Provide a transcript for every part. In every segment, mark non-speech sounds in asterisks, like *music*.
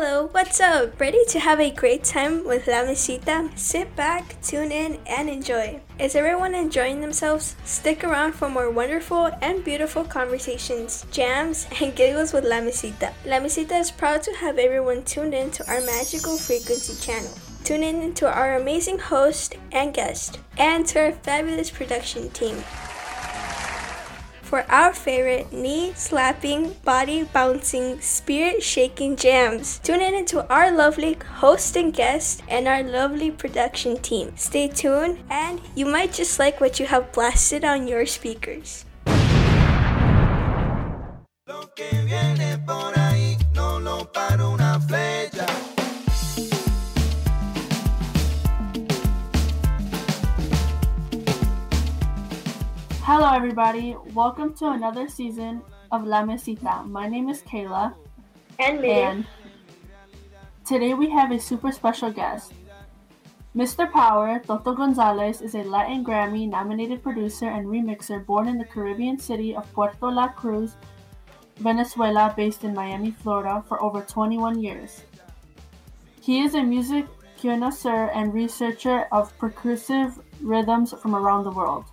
Hello, what's up? Ready to have a great time with La Mesita? Sit back, tune in, and enjoy. Is everyone enjoying themselves? Stick around for more wonderful and beautiful conversations, jams, and giggles with La Mesita. La Mesita is proud to have everyone tuned in to our magical frequency channel. Tune in to our amazing host and guest, and to our fabulous production team for our favorite knee slapping, body bouncing, spirit shaking jams. Tune in to our lovely host and guest and our lovely production team. Stay tuned, and you might just like what you have blasted on your speakers. Hello, everybody. Welcome to another season of La Mesita. My name is Kayla. And me. And today we have a super special guest. Mr. Power, Toto Gonzalez, is a Latin Grammy nominated producer and remixer born in the Caribbean city of Puerto La Cruz, Venezuela, based in Miami, Florida, for over 21 years. He is a music connoisseur and researcher of percussive rhythms from around the world.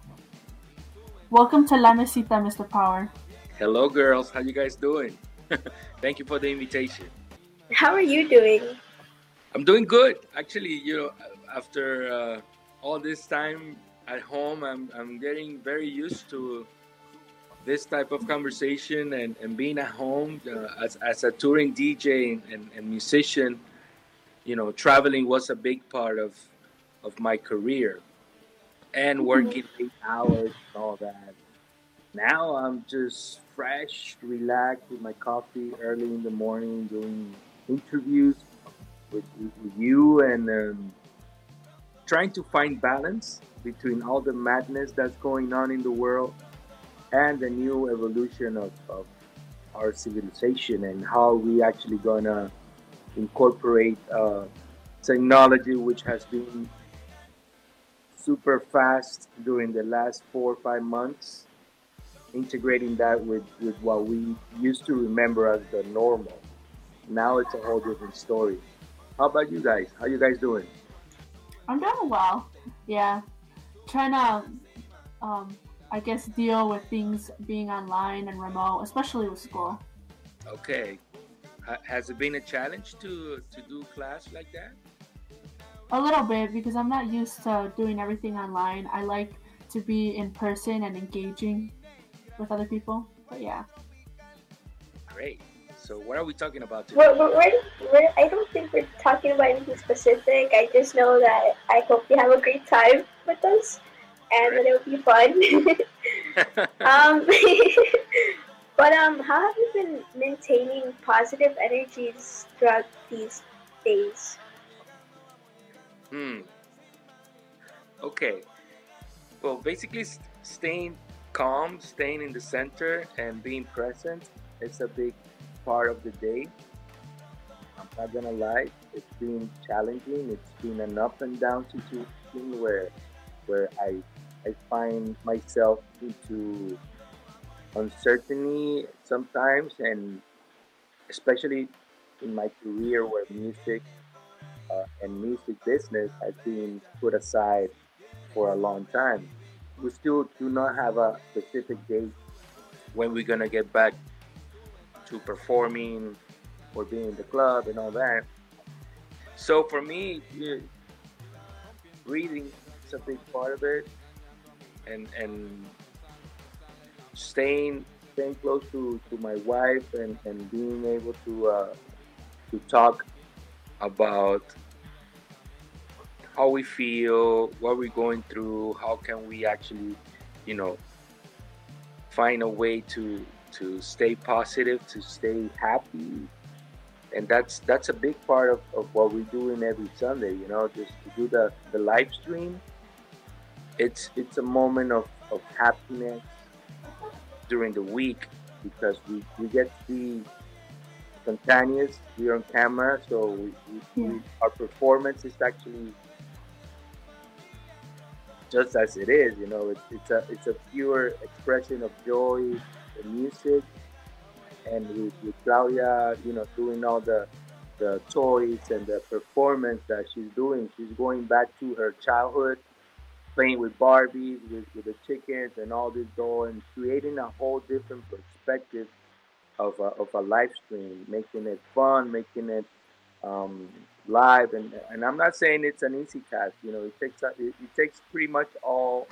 Welcome to La Mesita, Mr. Power. Hello, girls. How you guys doing? *laughs* Thank you for the invitation. How are you doing? I'm doing good. Actually, you know, after uh, all this time at home, I'm, I'm getting very used to this type of conversation and, and being at home uh, as, as a touring DJ and, and musician. You know, traveling was a big part of, of my career and mm-hmm. working eight hours and all that. Now I'm just fresh, relaxed with my coffee early in the morning, doing interviews with, with you and um, trying to find balance between all the madness that's going on in the world and the new evolution of, of our civilization and how we actually gonna incorporate uh, technology which has been super fast during the last four or five months, integrating that with, with what we used to remember as the normal. Now it's a whole different story. How about you guys? How you guys doing? I'm doing well. Yeah, trying to, um, I guess, deal with things being online and remote, especially with school. Okay, has it been a challenge to to do class like that? A little bit because I'm not used to doing everything online. I like to be in person and engaging with other people. But yeah. Great. So what are we talking about today? We're, we're, we're, I don't think we're talking about anything specific. I just know that I hope you have a great time with us and that it will be fun. *laughs* *laughs* um, *laughs* but um, how have you been maintaining positive energies throughout these days? Hmm. Okay. Well, basically, st- staying calm, staying in the center, and being present is a big part of the day. I'm not gonna lie, it's been challenging. It's been an up and down situation where where I I find myself into uncertainty sometimes, and especially in my career where music uh, and music business has been put aside for a long time. We still do not have a specific date when we're gonna get back to performing or being in the club and all that. So for me, reading is a big part of it, and and staying staying close to, to my wife and, and being able to uh, to talk about how we feel, what we're going through, how can we actually, you know, find a way to to stay positive, to stay happy. And that's that's a big part of, of what we're doing every Sunday, you know, just to do the, the live stream. It's it's a moment of, of happiness during the week because we, we get to be spontaneous. We're on camera, so we, we, we, our performance is actually just as it is. You know, it's, it's a it's a pure expression of joy, the music, and with, with Claudia, you know, doing all the the toys and the performance that she's doing. She's going back to her childhood, playing with Barbies, with, with the chickens and all this doll, and creating a whole different perspective of a, of a live stream, making it fun, making it um, live. And, and I'm not saying it's an easy task. You know, it takes it, it takes pretty much all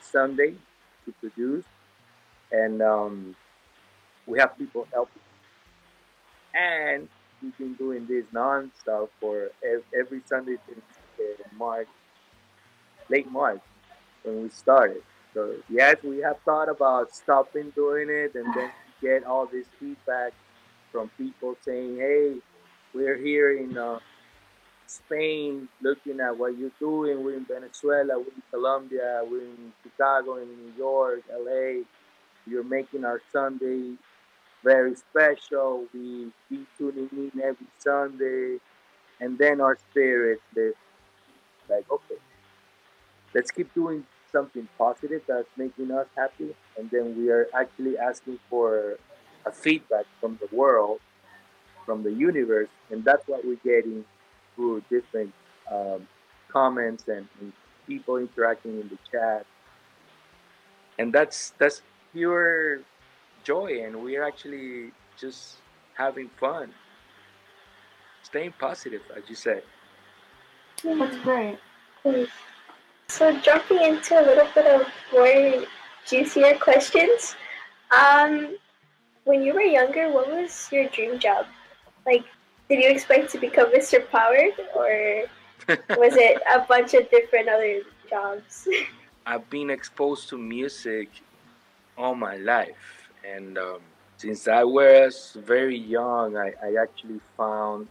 Sunday to produce, and um, we have people helping. And we've been doing this non-stop for every Sunday since March, late March, when we started. So yes, we have thought about stopping doing it, and then get all this feedback from people saying, "Hey, we're here in uh, Spain, looking at what you're doing. We're in Venezuela, we're in Colombia, we're in Chicago, in New York, LA. You're making our Sunday very special. We be tuning in every Sunday, and then our spirit like, okay, let's keep doing something positive that's making us happy, and then we are actually asking for a feedback from the world, from the universe, and that's what we're getting through different um, comments and, and people interacting in the chat, and that's that's pure joy and we're actually just having fun staying positive as you said. That's great so jumping into a little bit of more juicier questions um, when you were younger what was your dream job? Like did you expect to become mr power or *laughs* was it a bunch of different other jobs? *laughs* I've been exposed to music all my life and um, since I was very young, I, I actually found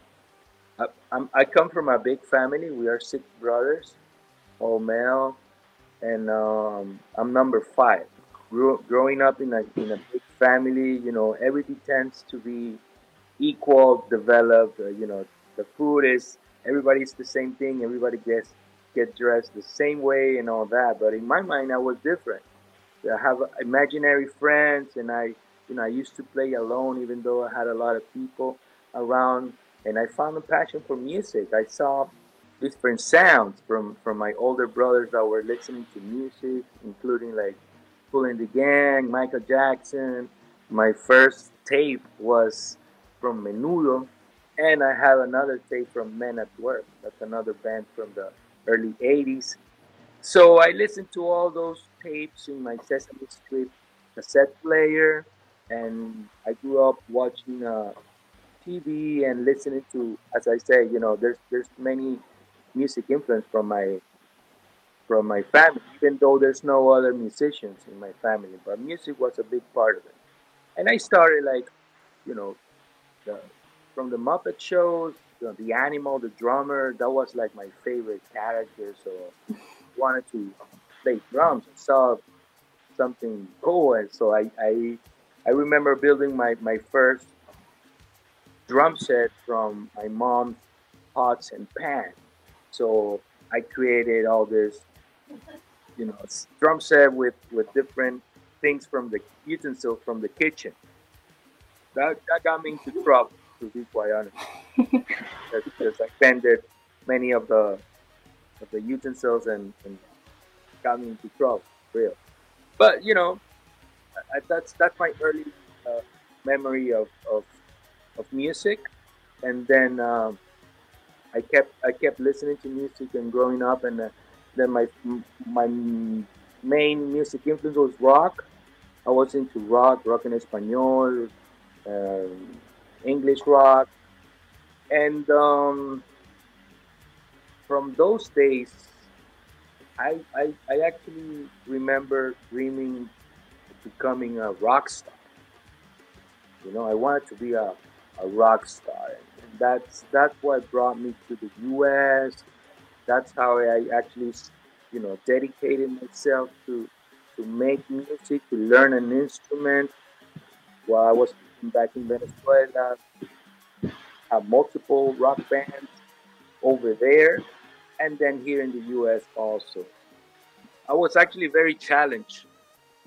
I, I'm, I come from a big family. We are six brothers, all male, and um, I'm number five. Grew, growing up in a in a big family, you know, everything tends to be equal, developed. Uh, you know, the food is everybody's the same thing. Everybody gets get dressed the same way and all that. But in my mind, I was different. I have imaginary friends, and I, you know, I used to play alone, even though I had a lot of people around. And I found a passion for music. I saw different sounds from from my older brothers that were listening to music, including like and the Gang, Michael Jackson. My first tape was from Menudo, and I have another tape from Men at Work. That's another band from the early '80s. So I listened to all those tapes in my Sesame Street cassette player, and I grew up watching uh, TV and listening to, as I say, you know, there's there's many music influence from my from my family, even though there's no other musicians in my family, but music was a big part of it. And I started like, you know, the, from the Muppet shows, you know, the animal, the drummer, that was like my favorite character. So I wanted to play drums. I saw something cool, and so I I, I remember building my, my first drum set from my mom's pots and pans. So I created all this, you know, drum set with with different things from the utensils from the kitchen. That, that got me into trouble, to be quite honest, *laughs* because I bended many of the of the utensils and, and got me into trouble, real. But you know, I, that's that's my early uh, memory of, of of music, and then um, I kept I kept listening to music and growing up, and uh, then my my main music influence was rock. I was into rock, rock en español, um, English rock, and um, from those days I, I, I actually remember dreaming becoming a rock star. You know, I wanted to be a, a rock star. That's, that's what brought me to the U.S. That's how I actually, you know, dedicated myself to, to make music, to learn an instrument while I was back in Venezuela. Have multiple rock bands over there and then here in the US also. I was actually very challenged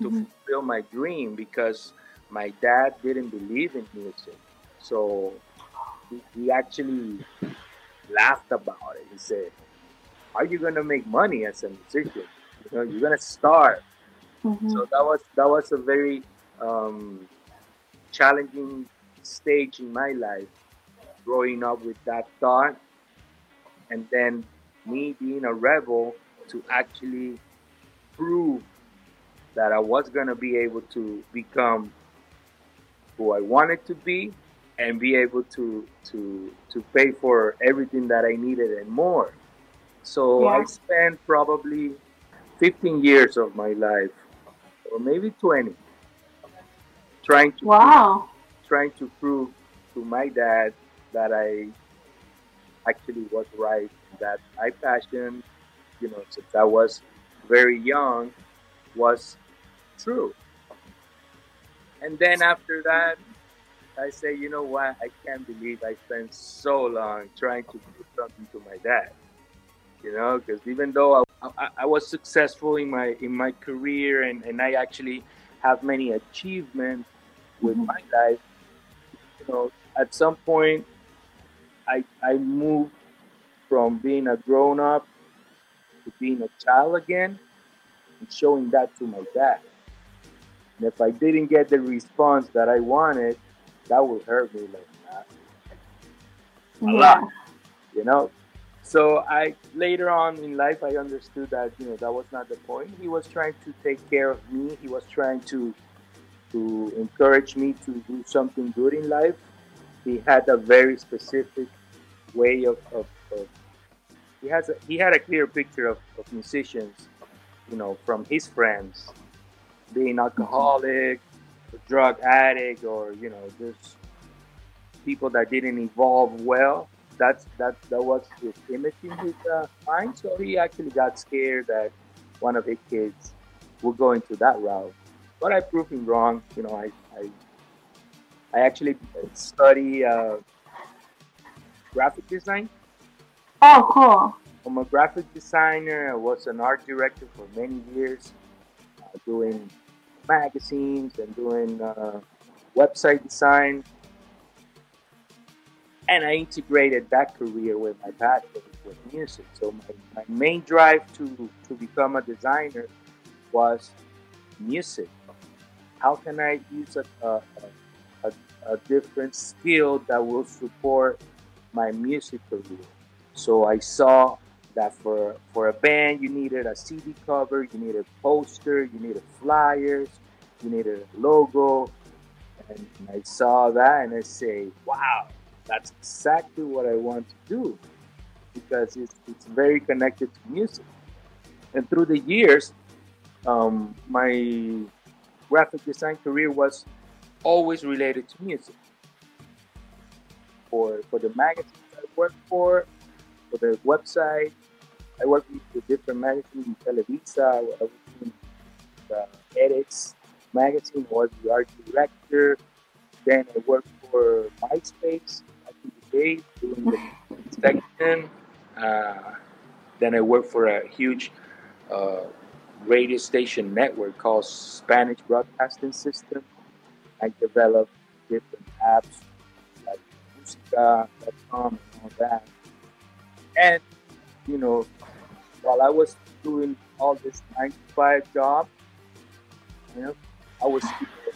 to mm-hmm. fulfill my dream because my dad didn't believe in music. So he, he actually laughed about it. He said, "Are you gonna make money as a musician? You know, you're gonna start." Mm-hmm. So that was that was a very um, challenging stage in my life, growing up with that thought, and then me being a rebel to actually prove that I was gonna be able to become who I wanted to be and be able to to to pay for everything that I needed and more. So I spent probably 15 years of my life, or maybe 20, trying to Wow. trying to prove to my dad that I actually was right, that my passion, you know, since I was very young, was true. And then after that, I say, you know what? I can't believe I spent so long trying to prove something to my dad. You know, because even though I, I, I was successful in my in my career and, and I actually have many achievements with Mhm. my life, you know, at some point, I I moved from being a grown up to being a child again, and showing that to my dad. And if I didn't get the response that I wanted, that would hurt me like that, A Yeah. lot. you know. So I later on in life I understood that you know that was not the point. He was trying to take care of me. He was trying to to encourage me to do something good in life. He had a very specific way of, of, of he has a, he had a clear picture of, of musicians, you know, from his friends being mm-hmm. alcoholic, drug addict, or you know, just people that didn't evolve well. That's that that was his image in his uh, mind. So he actually got scared that one of his kids would go into that route. But I proved him wrong. You know, I I, I actually study uh, graphic design. Oh, cool. I'm a graphic designer. I was an art director for many years, uh, doing magazines and doing uh, website design. And I integrated that career with my passion with music. So my, my main drive to, to become a designer was music. How can I use a, a, a, a different skill that will support my music career? So I saw that for for a band you needed a CD cover, you needed a poster, you needed flyers, you needed a logo, and I saw that and I say, wow, that's exactly what I want to do because it's it's very connected to music. And through the years, um, my graphic design career was always related to music. For for the magazines I worked for, for the website. I work with different magazines, Televisa, I the edits magazine, was the art director. Then I worked for MySpace back in the day, doing the section. Uh, then I worked for a huge uh, radio station network called Spanish Broadcasting System. I developed different apps like Musica.com and all that. And, you know, while I was doing all this nine to five job, you know, I was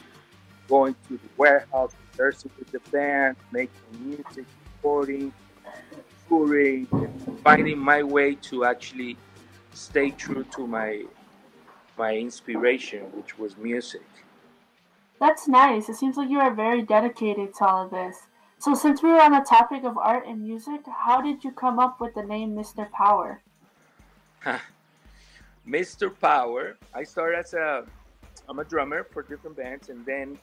*sighs* going to the warehouse, rehearsing with the band, making music, recording, touring, and finding my way to actually stay true to my my inspiration, which was music. That's nice. It seems like you are very dedicated to all of this. So, since we were on the topic of art and music, how did you come up with the name Mr. Power? *laughs* Mr. Power. I started as a I'm a drummer for different bands, and then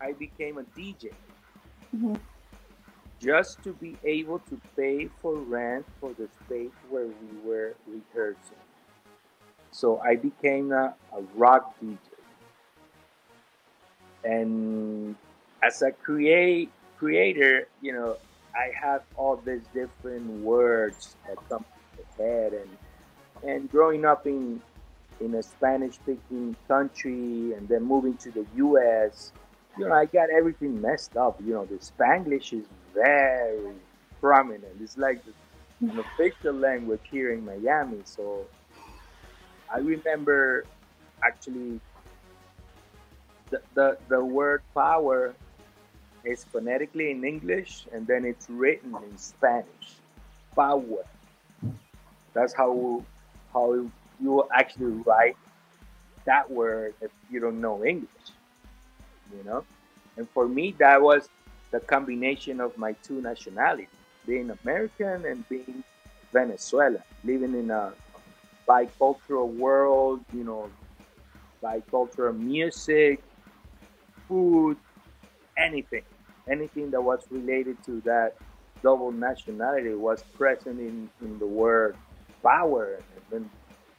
I became a DJ Mhm. just to be able to pay for rent for the space where we were rehearsing. So I became a, a rock DJ, and as a create creator, you know, I have all these different words that come to the head and and growing up in in a Spanish speaking country and then moving to the US, you know, I got everything messed up. You know, the Spanglish is very prominent. It's like an official language here in Miami. So I remember actually the, the, the word power is phonetically in English and then it's written in Spanish. Power. That's how how you actually write that word if you don't know English. You know? And for me that was the combination of my two nationalities, being American and being Venezuelan, living in a bicultural world, you know, bicultural music, food, anything, anything that was related to that double nationality was present in, in the word power. And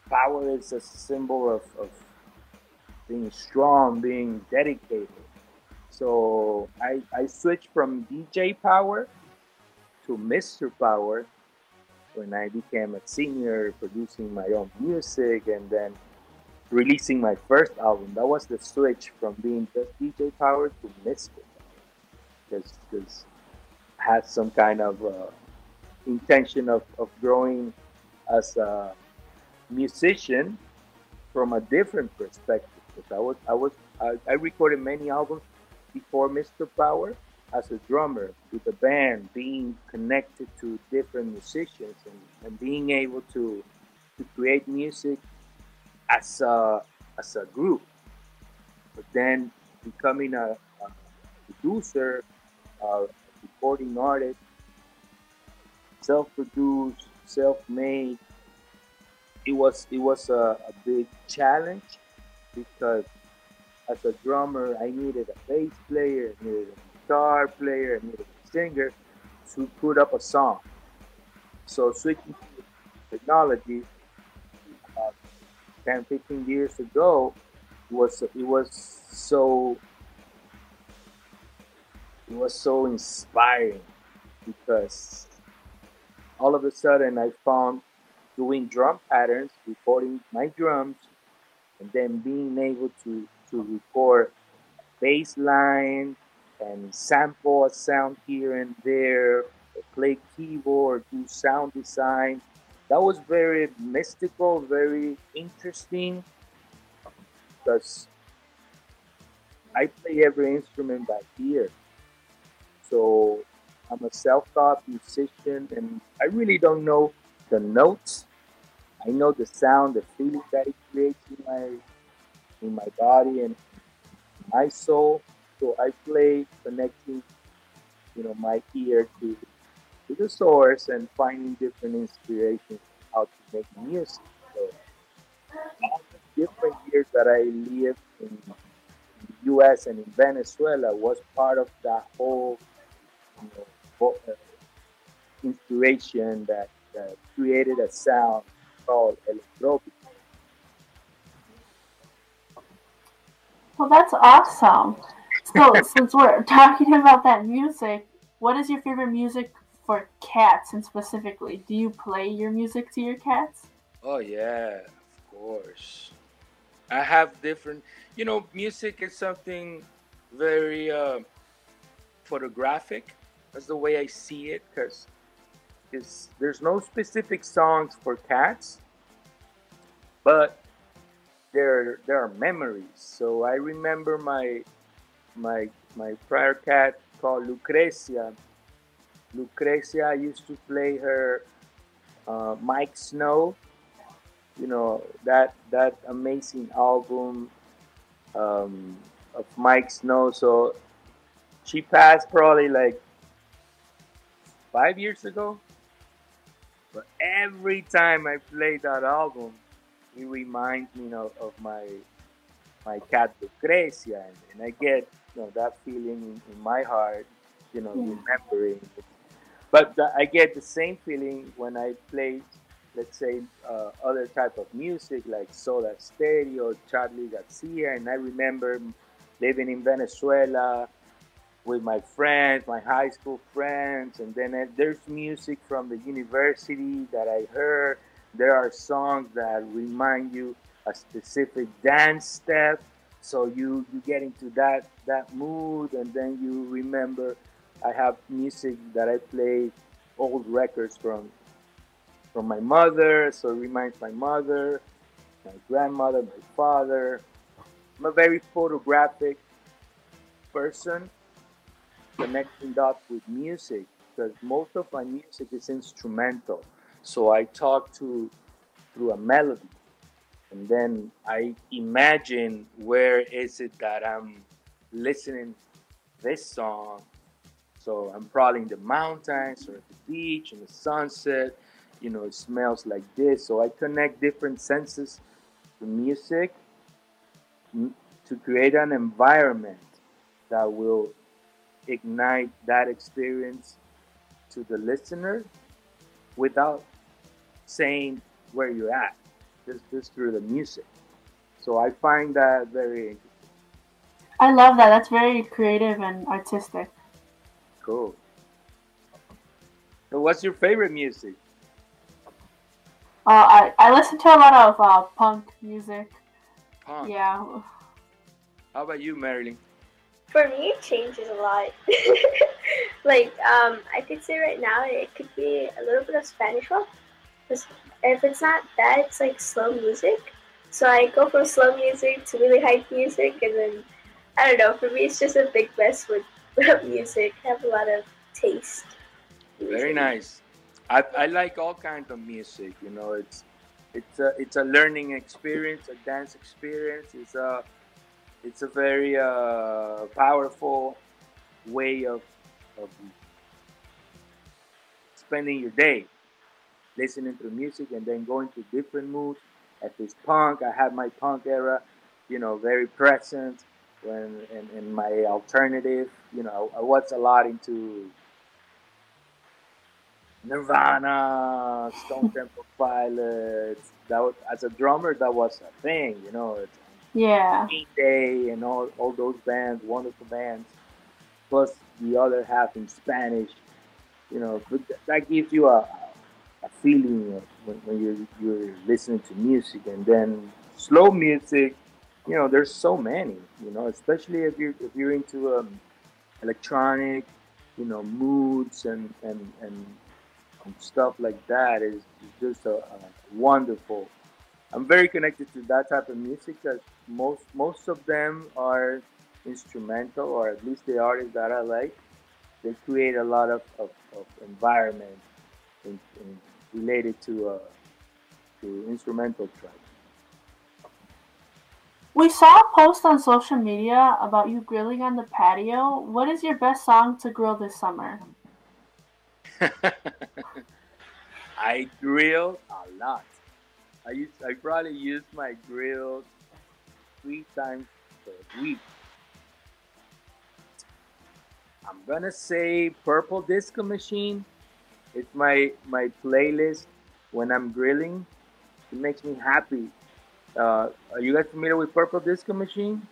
power is a symbol of, of being strong, being dedicated. So I, I switched from DJ Power to Mr. Power when I became a senior producing my own music and then releasing my first album. That was the switch from being just DJ Power to Mr. Because because had some kind of uh, intention of, of growing as a musician from a different perspective. Because I was I was I, I recorded many albums before Mr. Power as a drummer with a band, being connected to different musicians and, and being able to to create music as a as a group. But then becoming a, a producer, a recording artist, self-produced, self-made. It was it was a, a big challenge because as a drummer, I needed a bass player, I needed a guitar player, I needed a singer to put up a song. So switching to technology, uh, 10, 15 years ago, was it was so it was so inspiring because all of a sudden I found doing drum patterns, recording my drums, and then being able to to record bass line and sample a sound here and there, play keyboard, do sound design. That was very mystical, very interesting because I play every instrument by ear. So I'm a self-taught musician and I really don't know the notes. I know the sound, the feeling that it creates in my in my body and my soul. So I play connecting, you know, my ear to to the source and finding different inspirations how to make music. So different years that I lived in the U.S. and in Venezuela was part of that whole you know, inspiration that, that created a sound Well, that's awesome. So, *laughs* since we're talking about that music, what is your favorite music for cats and specifically? Do you play your music to your cats? Oh yeah, of course. I have different. You know, music is something very uh, photographic. That's the way I see it, because there's no specific songs for cats, but there there are memories. So I remember my my my prior cat called Lucrecia. Lucrecia, I used to play her uh, Miike Snow. You know that that amazing album um, of Miike Snow. So she passed probably like five years ago. But every time I play that album, it reminds me of, of my my cat Lucrecia, and, and I get you know that feeling in, in my heart, you know, yeah. remembering. But the, I get the same feeling when I play, let's say, uh, other type of music like Soda Stereo, Charly Garcia, and I remember living in Venezuela with my friends, my high school friends, and then uh, there's music from the university that I heard there are songs that remind you a specific dance step, so you you get into that that mood, and then you remember I have music that I play, old records from from my mother, so it reminds my mother, my grandmother, my father. I'm a very photographic person, connecting dots with music because most of my music is instrumental. So I talk to through a melody, and then I imagine where is it that I'm listening this song. So I'm probably in the mountains or at the beach in the sunset. You know, it smells like this. So I connect different senses to music to create an environment that will ignite that experience to the listener without saying where you're at, just, just through the music. So I find that very I love that. That's very creative and artistic. Cool. So, what's your favorite music? Uh, I I listen to a lot of uh, punk music. Punk. Yeah. How about you, Marilyn? For me, it changes a lot. *laughs* like, um, I could say right now it could be a little bit of Spanish rock. If it's not that, it's like slow music. So I go from slow music to really hype music, and then I don't know. For me, it's just a big mess with *laughs* music. I have a lot of taste. Very nice. I, I like all kinds of music. You know, it's it's a it's a learning experience, a dance experience. It's a it's a very uh, powerful way of of spending your day, listening to music and then going to different moods. At this punk, I had my punk era, you know, very present when in, in my alternative, you know, I was a lot into Nirvana, Stone *laughs* Temple Pilots. That was, as a drummer, that was a thing, you know. It's yeah. Green Day and all, all those bands, wonderful bands. Plus the other half in Spanish, you know. That gives you a, a feeling when, when you're you're listening to music, and then slow music you know, there's so many, you know, especially if you're if you're into um, electronic, you know, moods and and and, stuff like that is, is just a, a, wonderful. I'm very connected to that type of music because most most of them are instrumental, or at least the artists that I like, they create a lot of, of, of environment in, in related to uh, to instrumental tracks. We saw a post on social media about you grilling on the patio. What is your best song to grill this summer? *laughs* I grill a lot. I use I probably use my grill three times per week. I'm gonna say Purple Disco Machine. It's my my playlist when I'm grilling. It makes me happy uh, are you guys familiar with Purple Disco Machine?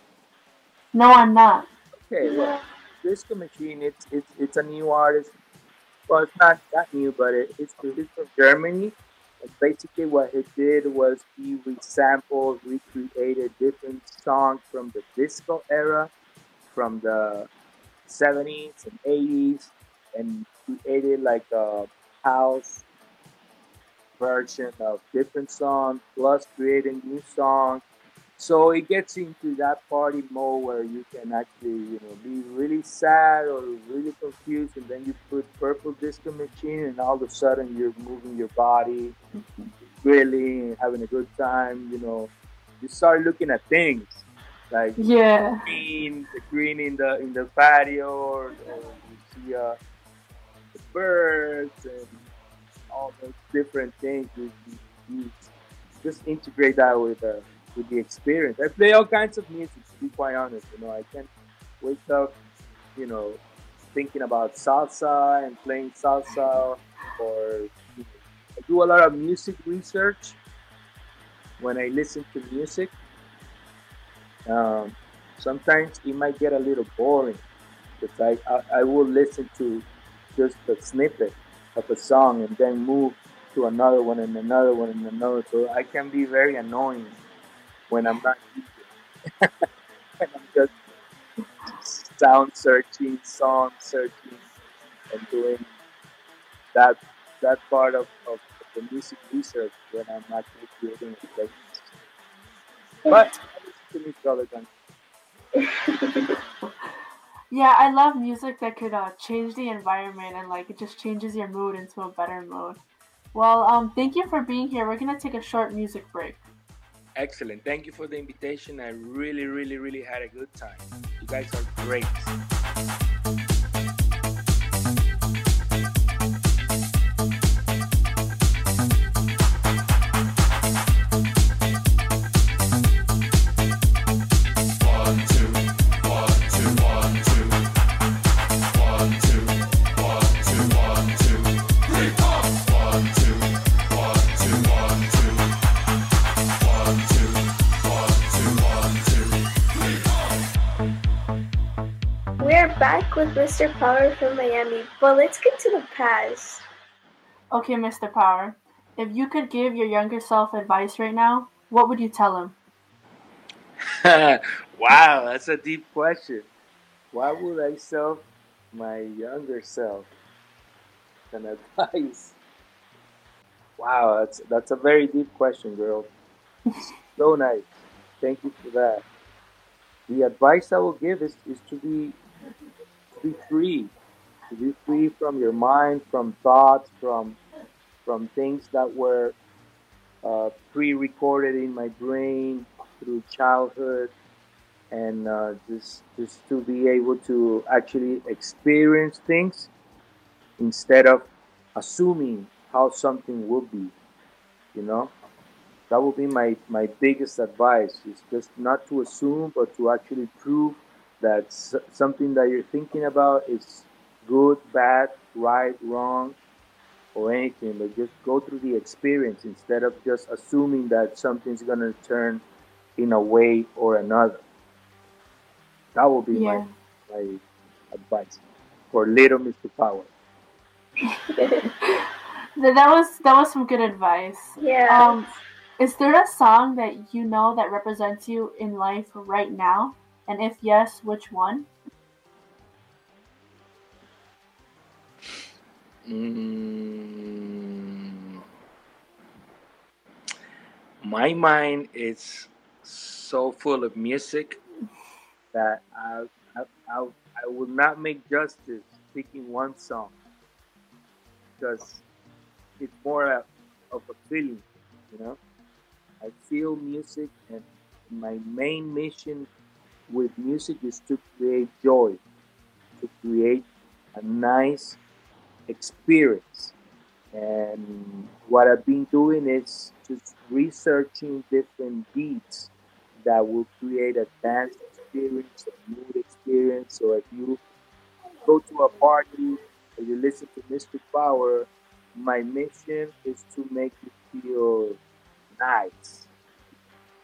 No, I'm not. Okay, well, Disco Machine, it's it's it's a new artist. Well, it's not that new, but it, it's it's from Germany. And basically, what he did was he resampled, recreated different songs from the disco era, from the 70s and 80s, and created like a house version of different songs plus creating new songs. So it gets into that party mode where you can actually, you know, be really sad or really confused, and then you put Purple Disco Machine, and all of a sudden you're moving your body, really having a good time. You know, you start looking at things like yeah, green, the green in the in the patio, or, or you see uh, the birds and all those different things. You, you just integrate that with uh, with the experience. I play all kinds of music. To be quite honest, you know, I can't wake up, you know, thinking about salsa and playing salsa, or you know, I do a lot of music research when I listen to music. Um, sometimes it might get a little boring because I, I, I will listen to just a snippet of a song and then move to another one and another one and another. So I can be very annoying when I'm not *laughs* when I'm just sound searching, song searching. and doing that that part of, of the music research when I'm actually creating a playlist. But I listen to other than *laughs* Yeah, I love music that could uh, change the environment and like it just changes your mood into a better mood. Well, um, thank you for being here. We're gonna take a short music break. Excellent. Thank you for the invitation. I really, really, really had a good time. You guys are great. Back with Mr. Power from Miami, but let's get to the past. Okay, Mr. Power, if you could give your younger self advice right now, what would you tell him? *laughs* wow, that's a deep question. Why would I tell my younger self an advice? Wow, that's that's a very deep question, girl. *laughs* so nice. Thank you for that. The advice I will give is, is to be be free, to be free from your mind, from thoughts, from from things that were uh, pre-recorded in my brain through childhood, and uh, just just to be able to actually experience things instead of assuming how something will be. You know, that would be my my biggest advice: is just not to assume, but to actually prove that something that you're thinking about is good, bad, right, wrong, or anything, but just go through the experience instead of just assuming that something's gonna turn in a way or another. That will be yeah. my my advice for little Mr. Power. *laughs* that was that was some good advice. Yeah. Um, is there a song that you know that represents you in life right now? And if yes, which one? Mm, my mind is so full of music that I, I, I, I would not make justice picking one song because it's more of a feeling, you know. I feel music, and my main mission with music is to create joy, to create a nice experience. And what I've been doing is just researching different beats that will create a dance experience, a mood experience. So if you go to a party or you listen to Mr. Power, my mission is to make you feel nice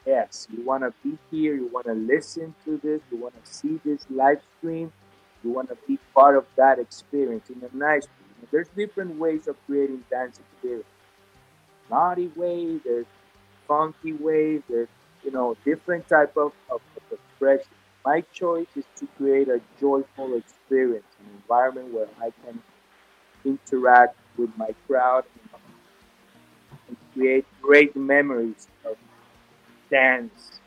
Yes, you want to be here, you want to listen to this, you want to see this live stream, you want to be part of that experience in a nice way. There's different ways of creating dance experience. Naughty way, there's funky way, there's you know different type of, of, of expression. My choice is to create a joyful experience, an environment where I can interact with my crowd and create great memories of dance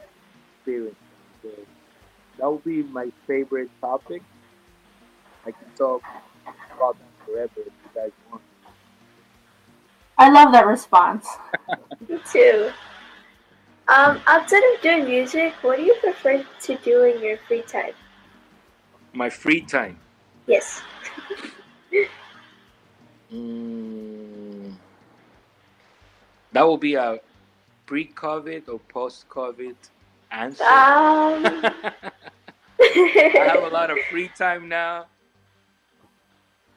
experience. So that would be my favorite topic. I can talk about that forever if you guys want. I love that response. *laughs* Me too. Um, outside of doing music, what do you prefer to do in your free time? My free time. Yes. *laughs* mm, that will be a pre-COVID or post-COVID answer. Um... *laughs* I have a lot of free time now.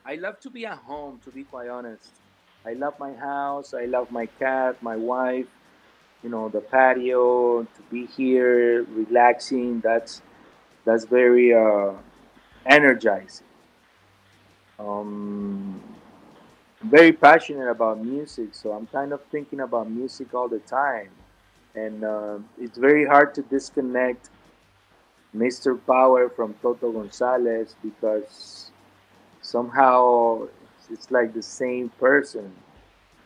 I love to be at home, to be quite honest. I love my house. I love my cat, my wife. You know, the patio. To be here, relaxing. That's that's very uh, energizing. Um, very passionate about music, so I'm kind of thinking about music all the time. And uh, it's very hard to disconnect Mr. Power from Toto Gonzalez because somehow it's like the same person.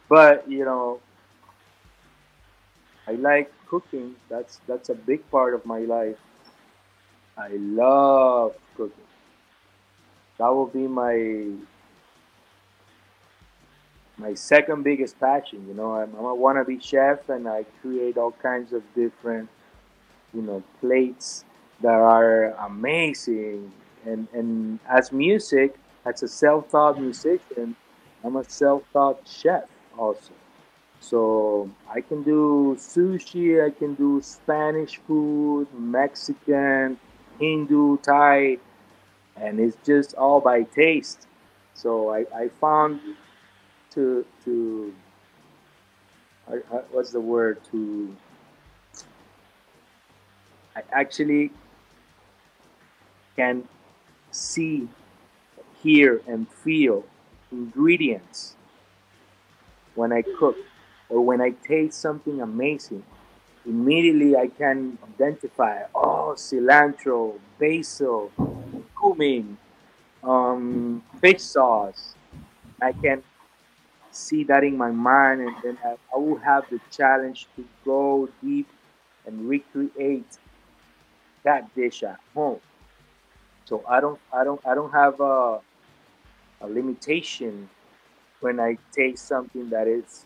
But you know, I like cooking. That's that's a big part of my life. I love cooking. That will be my my second biggest passion. You know, I'm, I'm a wannabe chef, and I create all kinds of different, you know, plates that are amazing. And and as music, as a self-taught musician, I'm a self-taught chef also. So I can do sushi, I can do Spanish food, Mexican, Hindu, Thai, and it's just all by taste. So I, I found to to what's the word to I actually can see, hear, and feel ingredients when I cook or when I taste something amazing. Immediately I can identify, oh, cilantro, basil, cumin, um, fish sauce. I can see that in my mind, and then I, I will have the challenge to go deep and recreate that dish at home. So I don't, I don't, I don't have a, a limitation when I taste something that is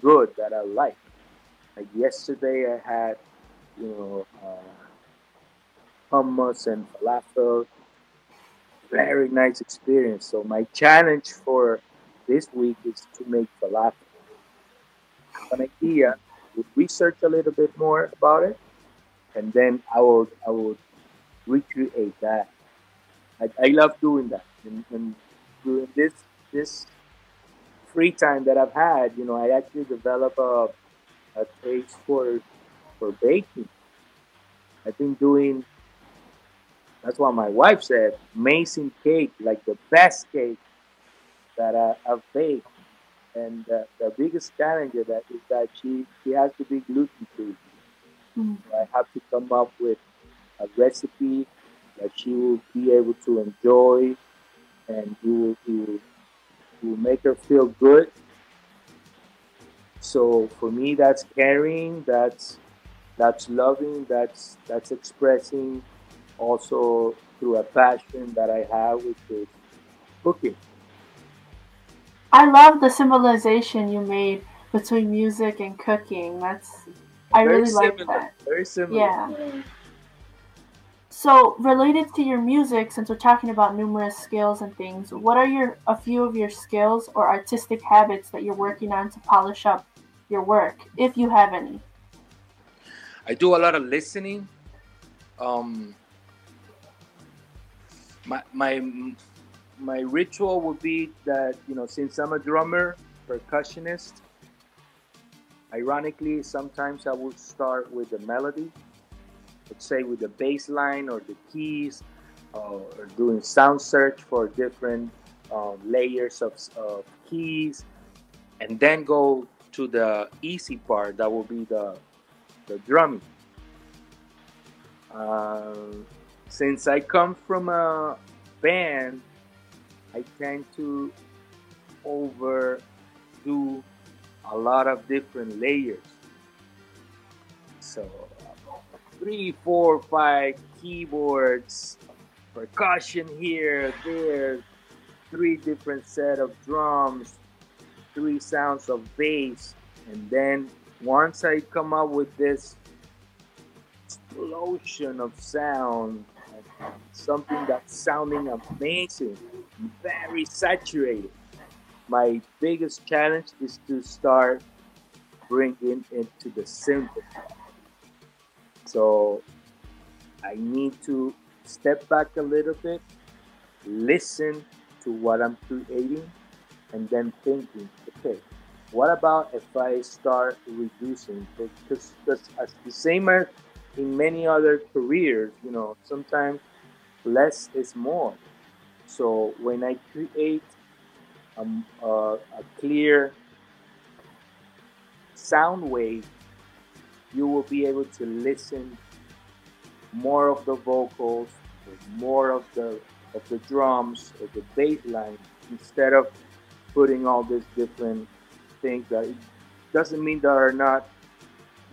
good that I like. Like yesterday, I had, you know, uh, hummus and falafel. Very nice experience. So my challenge for this week is to make falafel. An idea, would research a little bit more about it, and then I will I will recreate that. I, I love doing that, and, and during this this free time that I've had, you know, I actually develop a a taste for for baking. I've been doing. That's what my wife said. Amazing cake, like the best cake that I, have baked. And uh, the biggest challenge of that is that she she has to be gluten free. Mm. So I have to come up with a recipe that she will be able to enjoy, and will, it will, will make her feel good. So for me, that's caring, that's that's loving, that's that's expressing, also through a passion that I have, which is cooking. I love the symbolization you made between music and cooking. That's I Very really like that. Very similar. Yeah. So, related to your music, since we're talking about numerous skills and things, what are your a few of your skills or artistic habits that you're working on to polish up your work, if you have any? I do a lot of listening. Um, my my my ritual would be that you know since I'm a drummer, percussionist. Ironically, sometimes I would start with the melody, let's say with the bass line or the keys, uh, or doing sound search for different uh, layers of, of keys, and then go to the easy part. That will be the the drumming. Uh, since I come from a band I tend to overdo a lot of different layers. So three, four, five keyboards, percussion here, there, three different set of drums, three sounds of bass, and then once I come up with this explosion of sound, something that's sounding amazing, very saturated. My biggest challenge is to start bringing into the simple. So I need to step back a little bit, listen to what I'm creating, and then thinking, okay, what about if I start reducing? Because, because as the same as in many other careers, you know, sometimes less is more. So when I create a, a, a clear sound wave, you will be able to listen more of the vocals, more of the of the drums, of the bass line, instead of putting all these different things that it doesn't mean that are not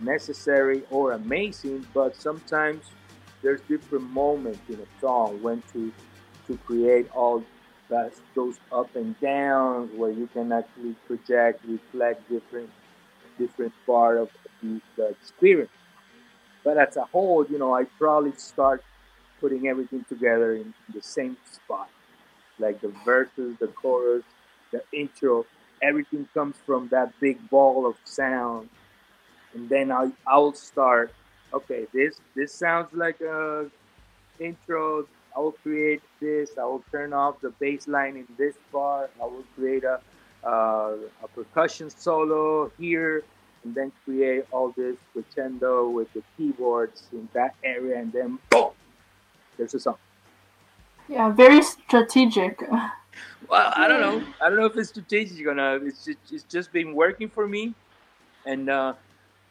necessary or amazing, but sometimes there's different moments in a song when to to create all that those up and downs where you can actually project, reflect different different part of the, the experience. But as a whole, you know, I probably start putting everything together in the same spot, like the verses, the chorus, the intro. Everything comes from that big ball of sound, and then I I'll start. Okay, this this sounds like a intro. I will create this. I will turn off the bass line in this part. I will create a uh, a percussion solo here, and then create all this crescendo with the keyboards in that area, and then boom, there's a song. Yeah, very strategic. Well, I don't know. I don't know if it's strategic or not. It's just, it's just been working for me. And uh,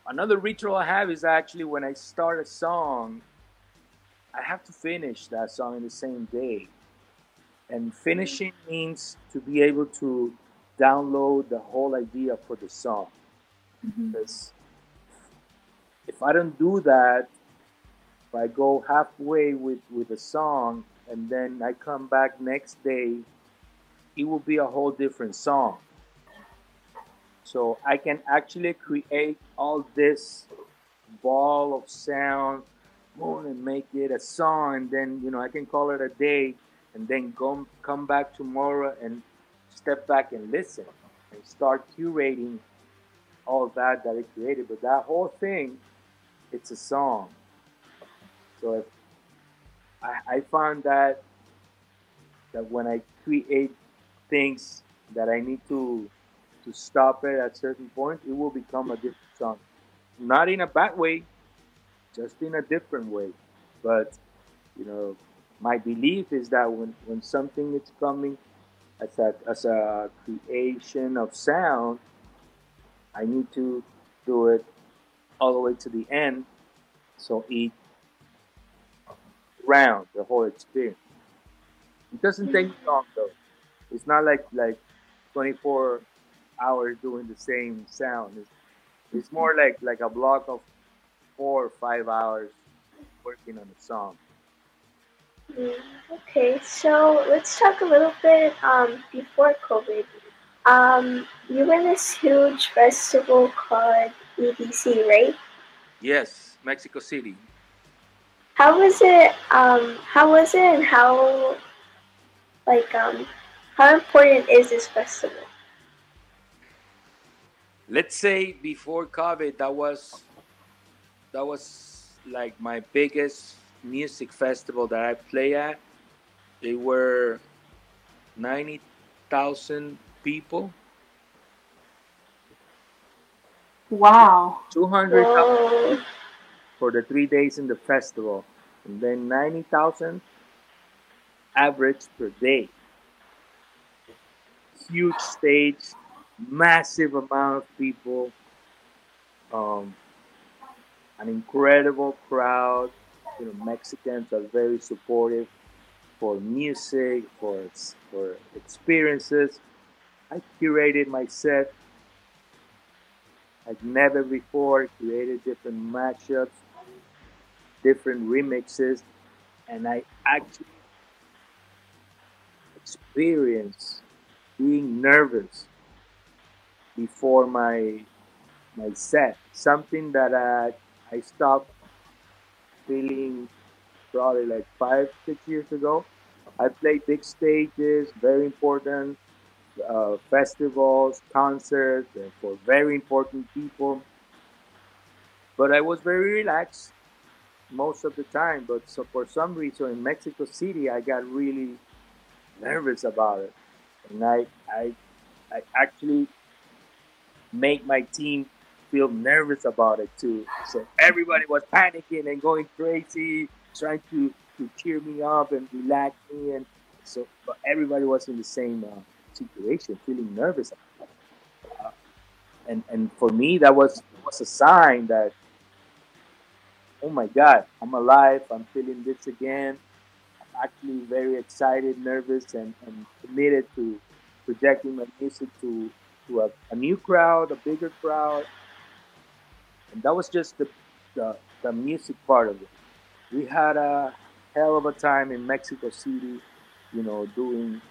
another ritual I have is actually when I start a song, I have to finish that song in the same day. And finishing means to be able to download the whole idea for the song. Mhm. Because if I don't do that, if I go halfway with, with a song and then I come back next day, it will be a whole different song. So I can actually create all this ball of sound and make it a song and then you know I can call it a day and then go come back tomorrow and step back and listen and start curating all that that I created. But that whole thing, it's a song. So if I, I found that that when I create things that I need to to stop it at certain point, it will become a different song. Not in a bad way, just in a different way. But you know, my belief is that when, when something is coming as a as a creation of sound, I need to do it all the way to the end, so it round the whole experience. It doesn't take long though. It's not like like 24 hours doing the same sound. It's, it's more like like a block of four or five hours working on a song. Okay, so let's talk a little bit um, before COVID. Um, you were in this huge festival called EDC, right? Yes, Mexico City. How was it? Um, how was it, and how, like, um, how important is this festival? Let's say before COVID, that was that was like my biggest music festival that I play at. They were ninety thousand people, Wow. two hundred thousand for the three days in the festival, and then ninety thousand average per day. Huge stage, massive amount of people, um, an incredible crowd. You know, Mexicans are very supportive for music, for for experiences. I curated my set like never before. Created different matchups, different remixes, and I actually experienced being nervous before my my set. Something that I I stopped feeling probably like five six years ago. I played big stages, very important uh, festivals, concerts, and for very important people. But I was very relaxed most of the time. But so for some reason in Mexico City, I got really nervous about it, and I I I actually make my team feel nervous about it too. So everybody was panicking and going crazy, trying to to cheer me up and relax me, and so but everybody was in the same uh, situation, feeling nervous. Uh, and and for me, that was was a sign that oh my God, I'm alive. I'm feeling this again. I'm actually very excited, nervous, and, and committed to projecting my music to to a, a new crowd, a bigger crowd, and that was just the, the the music part of it. We had a hell of a time in Mexico City, you know, doing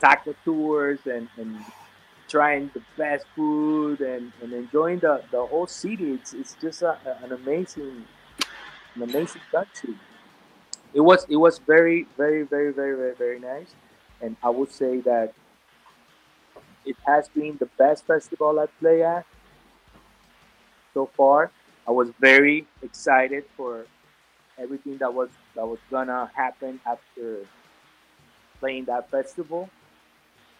taco tours and, and trying the best food and, and enjoying the, the whole city. It's, it's just a, an amazing an amazing country. It was it was very very very very very very nice, and I would say that it has been the best festival I play at so far. I was very excited for everything that was that was gonna happen after playing that festival.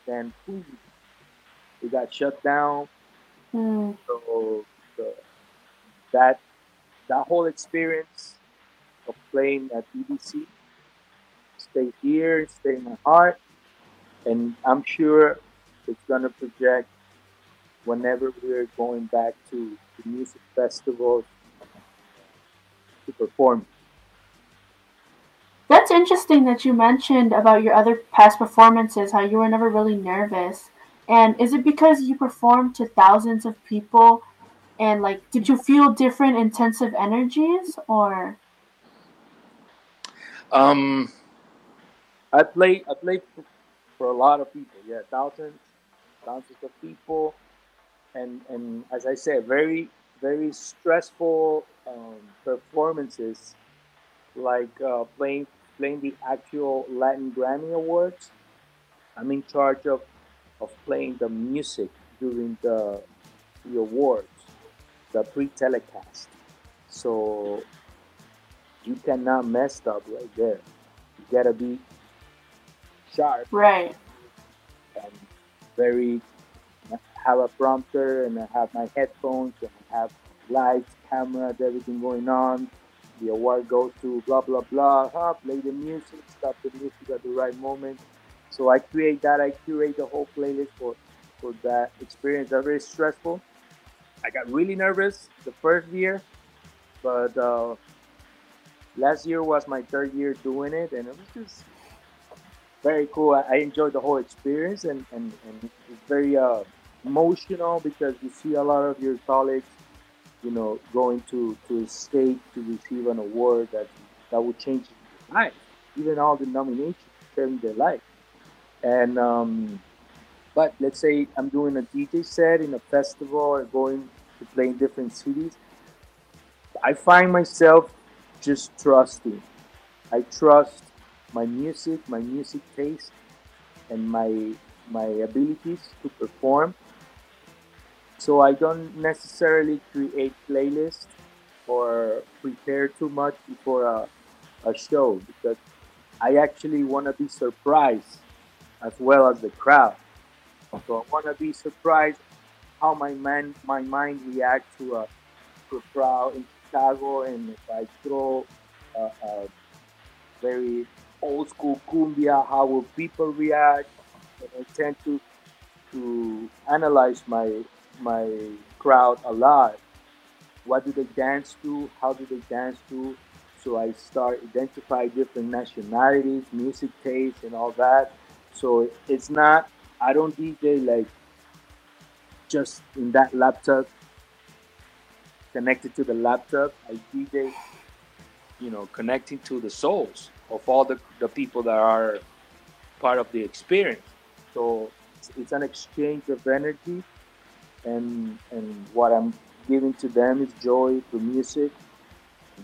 Then boom, it got shut down. Mm. So the, that that whole experience of playing at EDC stay here, stay in my heart, and I'm sure it's gonna project whenever we're going back to the music festivals to perform. That's interesting that you mentioned about your other past performances, how you were never really nervous. And is it because you performed to thousands of people and like did you feel different intensive energies or Um, I played I played for, for a lot of people. Yeah, thousands, thousands of people, and and as I said, very very stressful um, performances, like uh, playing playing the actual Latin Grammy Awards. I'm in charge of of playing the music during the the awards, the pre-telecast. So you cannot mess up right there. You gotta be sharp right and very have a prompter and I have my headphones and I have lights, cameras, everything going on. The award goes to blah blah blah. Play the music, stop the music at the right moment. So I create that. I curate the whole playlist for for that experience. That's very stressful. I got really nervous the first year, but uh, last year was my third year doing it, and it was just very cool. I, I enjoyed the whole experience, and, and, and it's very uh, emotional because you see a lot of your colleagues, you know, going to, to a state to receive an award that that would change their life. Even all the nominations changed their life. And um, but let's say I'm doing a DJ set in a festival or going to play in different cities. I find myself just trusting. I trust my music, my music taste, and my my abilities to perform. So I don't necessarily create playlists or prepare too much before a, a show because I actually want to be surprised as well as the crowd. So I want to be surprised how my man my mind reacts to a to a crowd in Chicago, and if I throw a, a very old school cumbia, how will people react? And I tend to to analyze my my crowd a lot. What do they dance to? How do they dance to? So I start identify different nationalities, music tastes, and all that. So it's not I don't DJ like just in that laptop connected to the laptop. I DJ, you know, connecting to the souls of all the, the people that are part of the experience. So it's, it's an exchange of energy, and and what I'm giving to them is joy through music.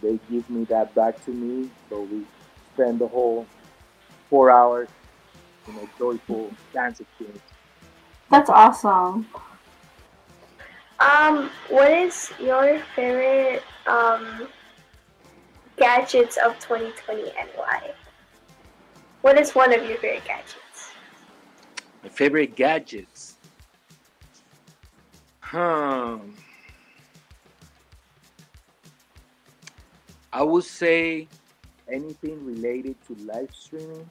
They give me that back to me. So we spend the whole four hours in a joyful dance experience. that's awesome Um, what is your favorite um, gadgets of 2020 and why? What is one of your favorite gadgets? My favorite gadgets. Huh. I would say anything related to live streaming.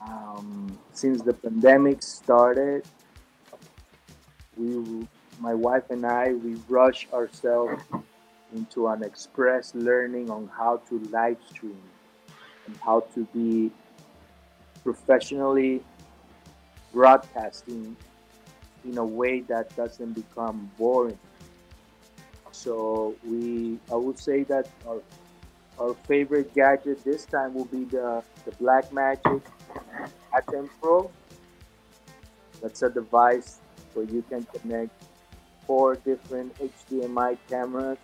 Um, since the pandemic started, we, my wife and I, we rush ourselves into an express learning on how to live stream and how to be professionally broadcasting in a way that doesn't become boring. So we, I would say that our, our favorite gadget this time will be the, the Blackmagic Atem Pro. That's a device where you can connect four different HDMI cameras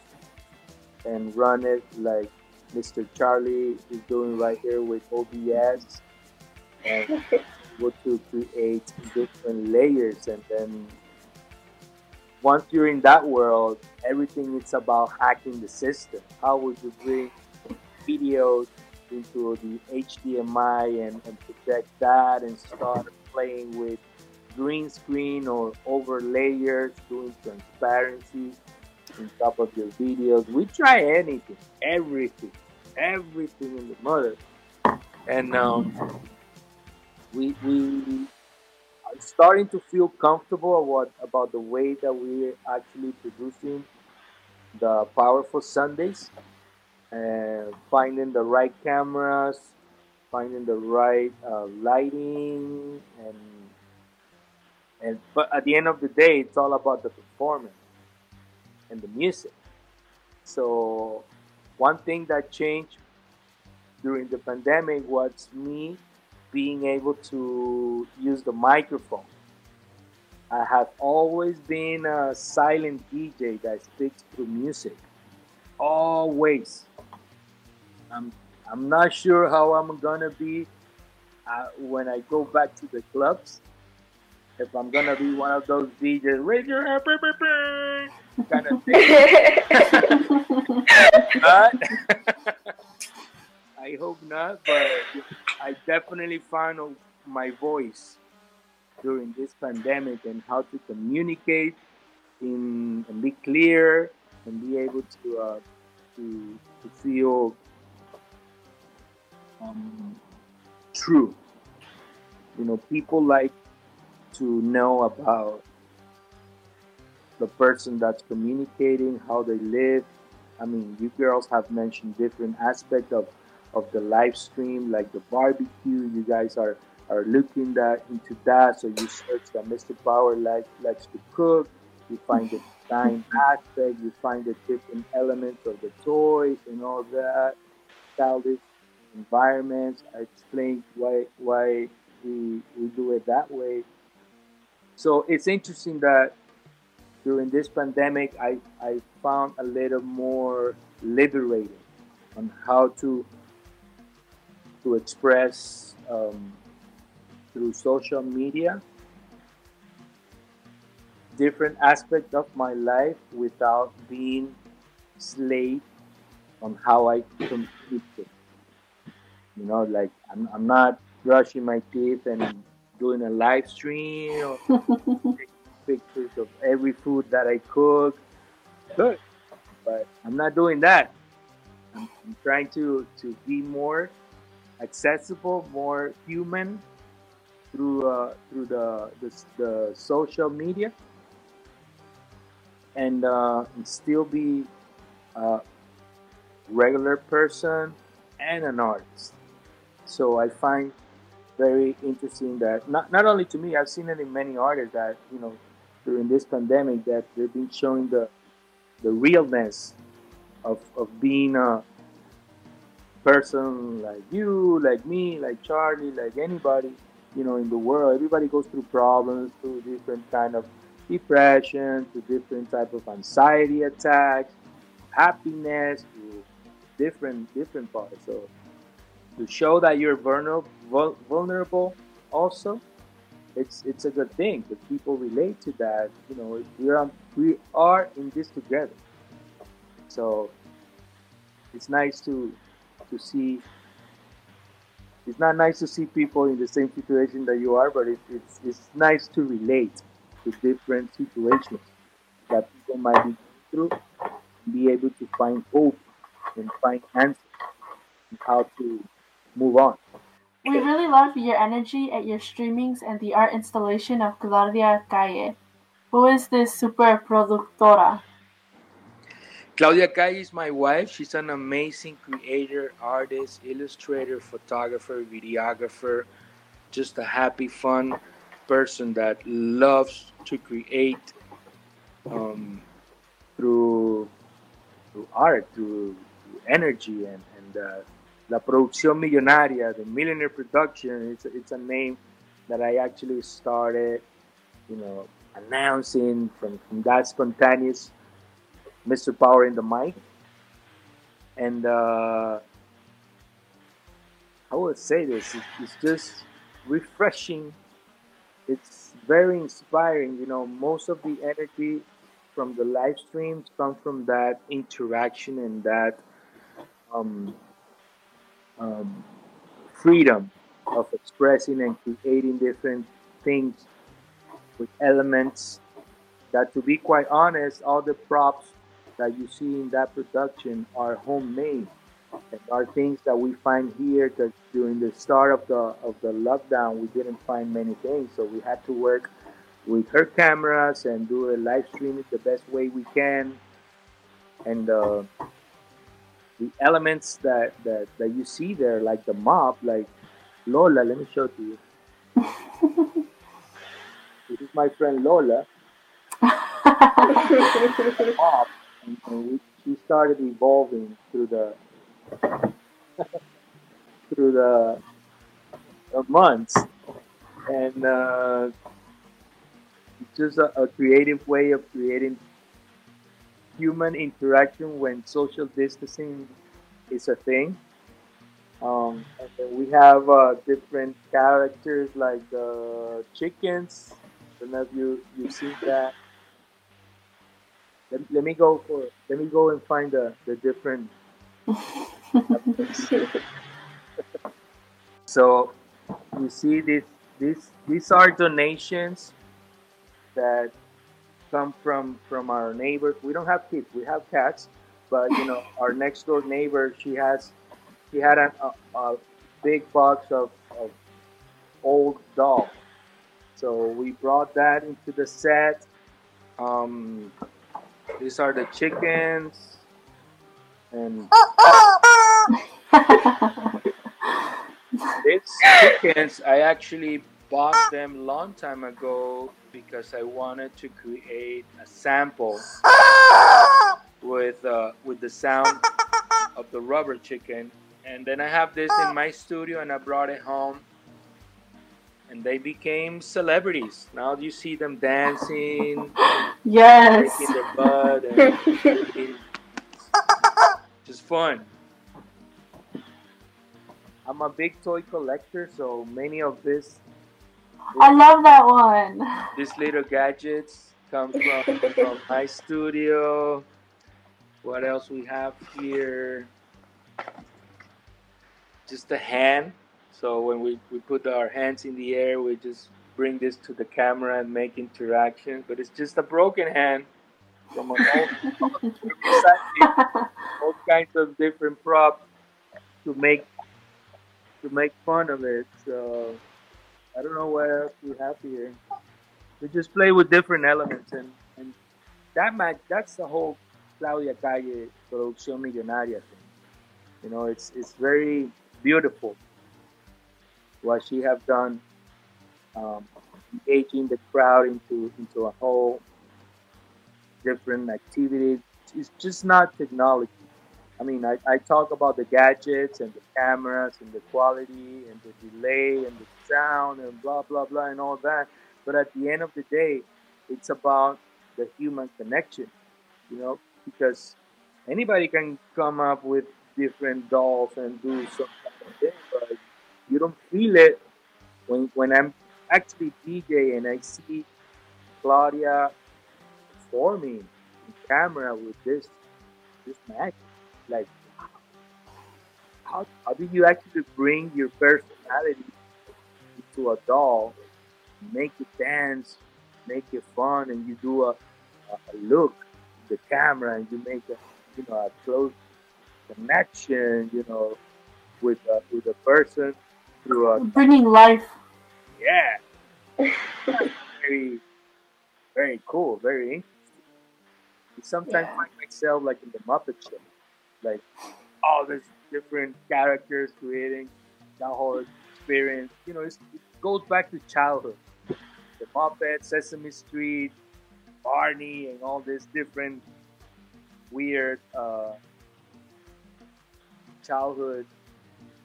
and run it like Mr. Charlie is doing right here with OBS and *laughs* able to create different layers and then once you're in that world everything is about hacking the system. How would you bring videos into the HDMI and, and project that and start playing with green screen or over layers doing transparency on top of your videos? We try anything everything everything in the mother. And um, we we are starting to feel comfortable about about the way that we're actually producing the powerful Sundays and finding the right cameras, finding the right uh, lighting, and and but at the end of the day, it's all about the performance and the music. So one thing that changed during the pandemic was me being able to use the microphone. I have always been a silent DJ that speaks through music. Always. I'm, I'm not sure how I'm gonna be uh, when I go back to the clubs. If I'm gonna be one of those DJs, raise your hand, kind of thing. *laughs* *laughs* but I hope not, but I definitely found my voice during this pandemic and how to communicate in, and be clear and be able to uh, to, to feel um, true. You know, people like to know about the person that's communicating, how they live. I mean, you girls have mentioned different aspects of of the live stream, like the barbecue. You guys are are looking that into that. So you search that Mr. Pauer like likes to cook. You find the design *laughs* aspect. You find the different elements of the toys and all that. Childish environments. I explained why why we we do it that way. So it's interesting that during this pandemic, I I found a little more liberating on how to to express um, through social media different aspects of my life without being slave on how I communicate. You know, like I'm, I'm not brushing my teeth and doing a live stream or *laughs* taking pictures of every food that I cook. Good, but I'm not doing that. I'm, I'm trying to to be more accessible, more human through uh, through the, the, the social media, and, uh, and still be a regular person and an artist. So I find very interesting that not not only to me, I've seen it in many artists that you know during this pandemic that they've been showing the the realness of, of being a, person like you, like me, like Charlie, like anybody, you know, in the world. Everybody goes through problems, through different kind of depression, to different type of anxiety attacks, happiness, to different different parts. So to show that you're vulnerable, vulnerable, also, it's it's a good thing because people relate to that. You know, we are we are in this together. So it's nice to to see it's not nice to see people in the same situation that you are, but it, it's it's nice to relate to different situations that people might be going through, and be able to find hope and find answers and how to move on. We really love your energy at your streamings and the art installation of Claudia Calle. Who is this super productora? Claudia Calle is my wife. She's an amazing creator, artist, illustrator, photographer, videographer, just a happy, fun person that loves to create um, through through art, through, through energy, and and uh, La Producción Millonaria, the Millionaire Production. It's it's a name that I actually started, you know, announcing from, from that spontaneous Mr. Pauer in the mic. And uh, I would say this, it's just refreshing. It's very inspiring. You know, most of the energy from the live streams come from that interaction and that um, um, freedom of expressing and creating different things with elements that to be quite honest all the props that you see in that production are homemade. And are things that we find here because during the start of the of the lockdown we didn't find many things. So we had to work with her cameras and do a live stream the best way we can. And uh, the elements that, that that you see there like the mop like lola let me show it to you. *laughs* This is my friend lola. *laughs* Mop and, we, she started evolving through the *laughs* through the, the months and uh, just a, a creative way of creating human interaction when social distancing is a thing. Um, we have uh, different characters like the chickens. I don't know if you you see that. Let, let me go for let me go and find the, the different. *laughs* so you see this this these are donations that come from from our neighbors. We don't have kids, we have cats, but you know our *laughs* next door neighbor, she has she had a, a, a big box of, of old dogs. So we brought that into the set. Um, these are the chickens, and *laughs* these chickens I actually bought them long time ago because I wanted to create a sample with uh, with the sound of the rubber chicken. And then I have this in my studio, and I brought it home, and they became celebrities. Now you see them dancing, Yes. their butt, and *laughs* just fun. I'm a big toy collector, so many of this I love that one. these little gadgets come *laughs* from, from my studio. What else we have here? Just a hand. So when we, we put our hands in the air, we just bring this to the camera and make interaction. But it's just a broken hand from old, *laughs* all kinds of different props to make to make fun of it. So I don't know what else we have here. We just play with different elements, and, and that match, that's the whole Claudia Calle Producción Millonaria thing. You know, it's it's very beautiful what she have done, um, engaging the crowd into into a whole different activity. It's just not technology. I mean, I, I talk about the gadgets and the cameras and the quality and the delay and the sound and blah, blah, blah, and all that. But at the end of the day, it's about the human connection, you know, because anybody can come up with different dolls and do some kind of thing, but you don't feel it. When, when I'm actually DJ and I see Claudia performing in camera with this this magic like how, how do you actually bring your personality to a doll make it dance make it fun and you do a, a, look the camera and you make a you know a close connection you know with a, with a person through a Bringing life. yeah *laughs* very very cool very interesting sometimes Yeah. find myself like in the Muppet Show, like all these different characters creating that whole experience. You know, it's, it goes back to childhood. The Muppets, Sesame Street, Barney, and all these different weird uh, childhood,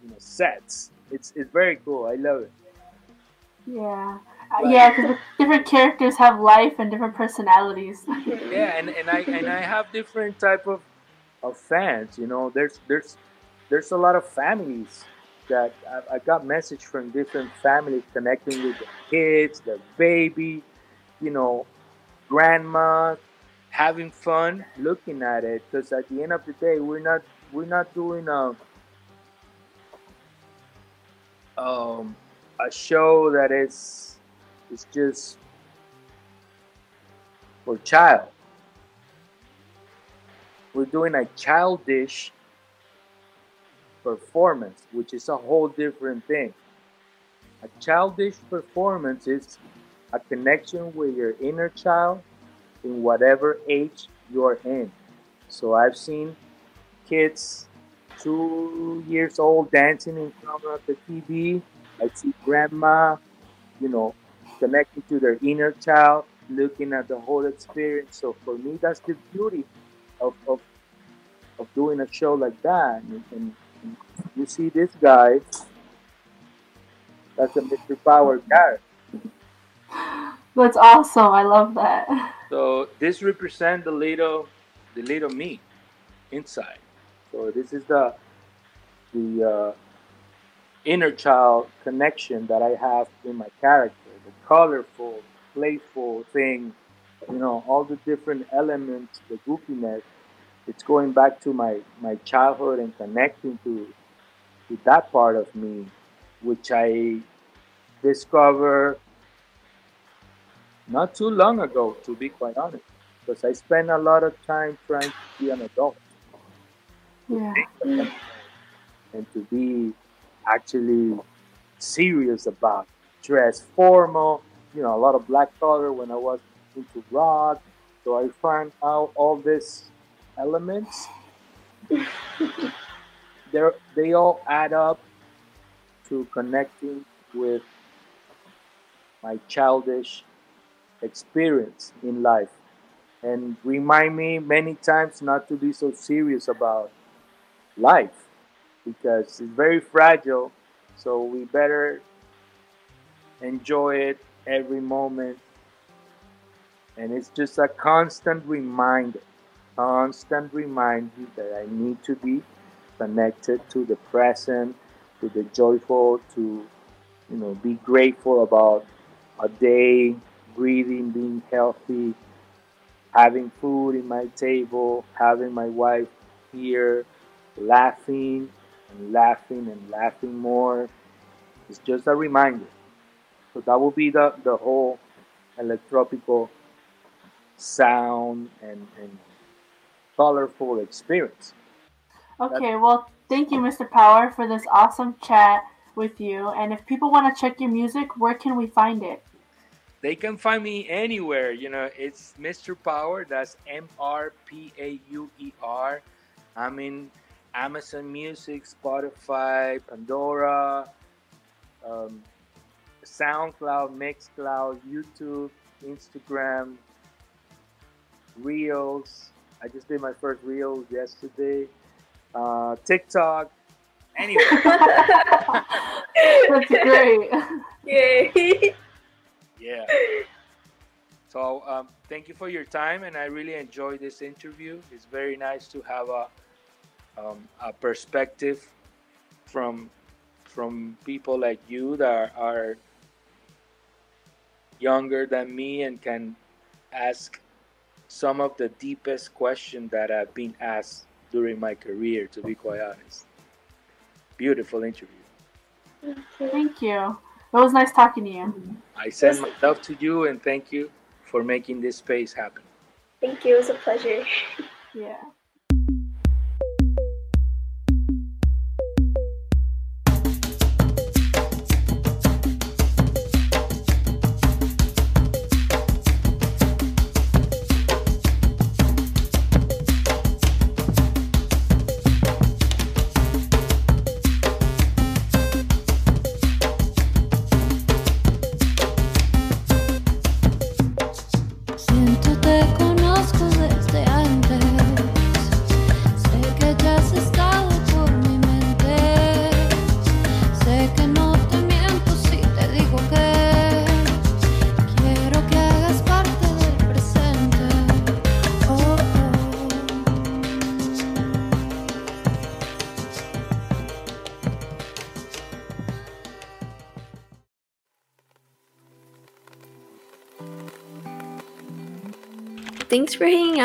you know, sets. It's it's very cool. I love it. Yeah. Uh, yeah, because different characters have life and different personalities. *laughs* yeah and, and i and i have different type of of fans you know there's there's there's a lot of families that I, I got message from different families connecting with their kids their baby you know grandma having fun looking at it because at the end of the day we're not we're not doing a um a show that is is just for child. We're doing a childish performance, which is a whole different thing. A childish performance is a connection with your inner child in whatever age you're in. So I've seen kids two years old dancing in front of the TV. I see grandma, you know, connecting to their inner child, looking at the whole experience. So for me, that's the beauty of, of, of doing a show like that. And, and, and you see this guy, that's a Mr. Pauer guy. That's awesome. I love that. So this represents the little, the little me inside. So this is the the uh, inner child connection that I have in my character, the colorful, playful thing, you know, all the different elements, the goofiness. It's going back to my my childhood and connecting to to that part of me, which I discovered not too long ago, to be quite honest, because I spent a lot of time trying to be an adult Yeah. and to be actually serious about dress formal, you know, a lot of black color when I was into rock. So I found out all these elements. *laughs* They all add up to connecting with my childish experience in life and remind me many times not to be so serious about life because it's very fragile. So we better enjoy it every moment. And it's just a constant reminder, constant reminder that I need to be connected to the present, to the joyful, to you know, be grateful about a day, breathing, being healthy, having food in my table, having my wife here, laughing and laughing and laughing more. It's just a reminder. So that will be the, the whole electropical sound and, and colorful experience. Okay, well, thank you, Mr. Pauer, for this awesome chat with you. And if people want to check your music, where can we find it? They can find me anywhere. You know, it's Mr. Pauer. That's M R P A U E R. I'm in Amazon Music, Spotify, Pandora, um, SoundCloud, Mixcloud, YouTube, Instagram, Reels. I just did my first Reels yesterday. Uh, TikTok. Anyway, *laughs* That's great. Yay. yeah. So um, thank you for your time, and I really enjoyed this interview. It's very nice to have a um, a perspective from from people like you that are, are younger than me and can ask some of the deepest questions that have been asked during my career. To be quite honest, beautiful interview. Thank you. It was nice talking to you. I send my love to you and thank you for making this space happen. Thank you. It was a pleasure. *laughs* Yeah.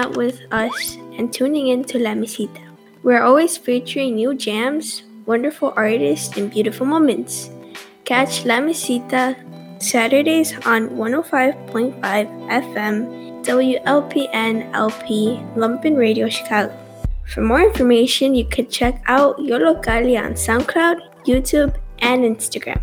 Out with us and tuning in to La Mesita. We're always featuring new jams, wonderful artists, and beautiful moments. Catch La Mesita Saturdays on 105.5 FM WLPN LP Lumpen Radio Chicago. For more information, you can check out Yo Localia on SoundCloud, YouTube, and Instagram.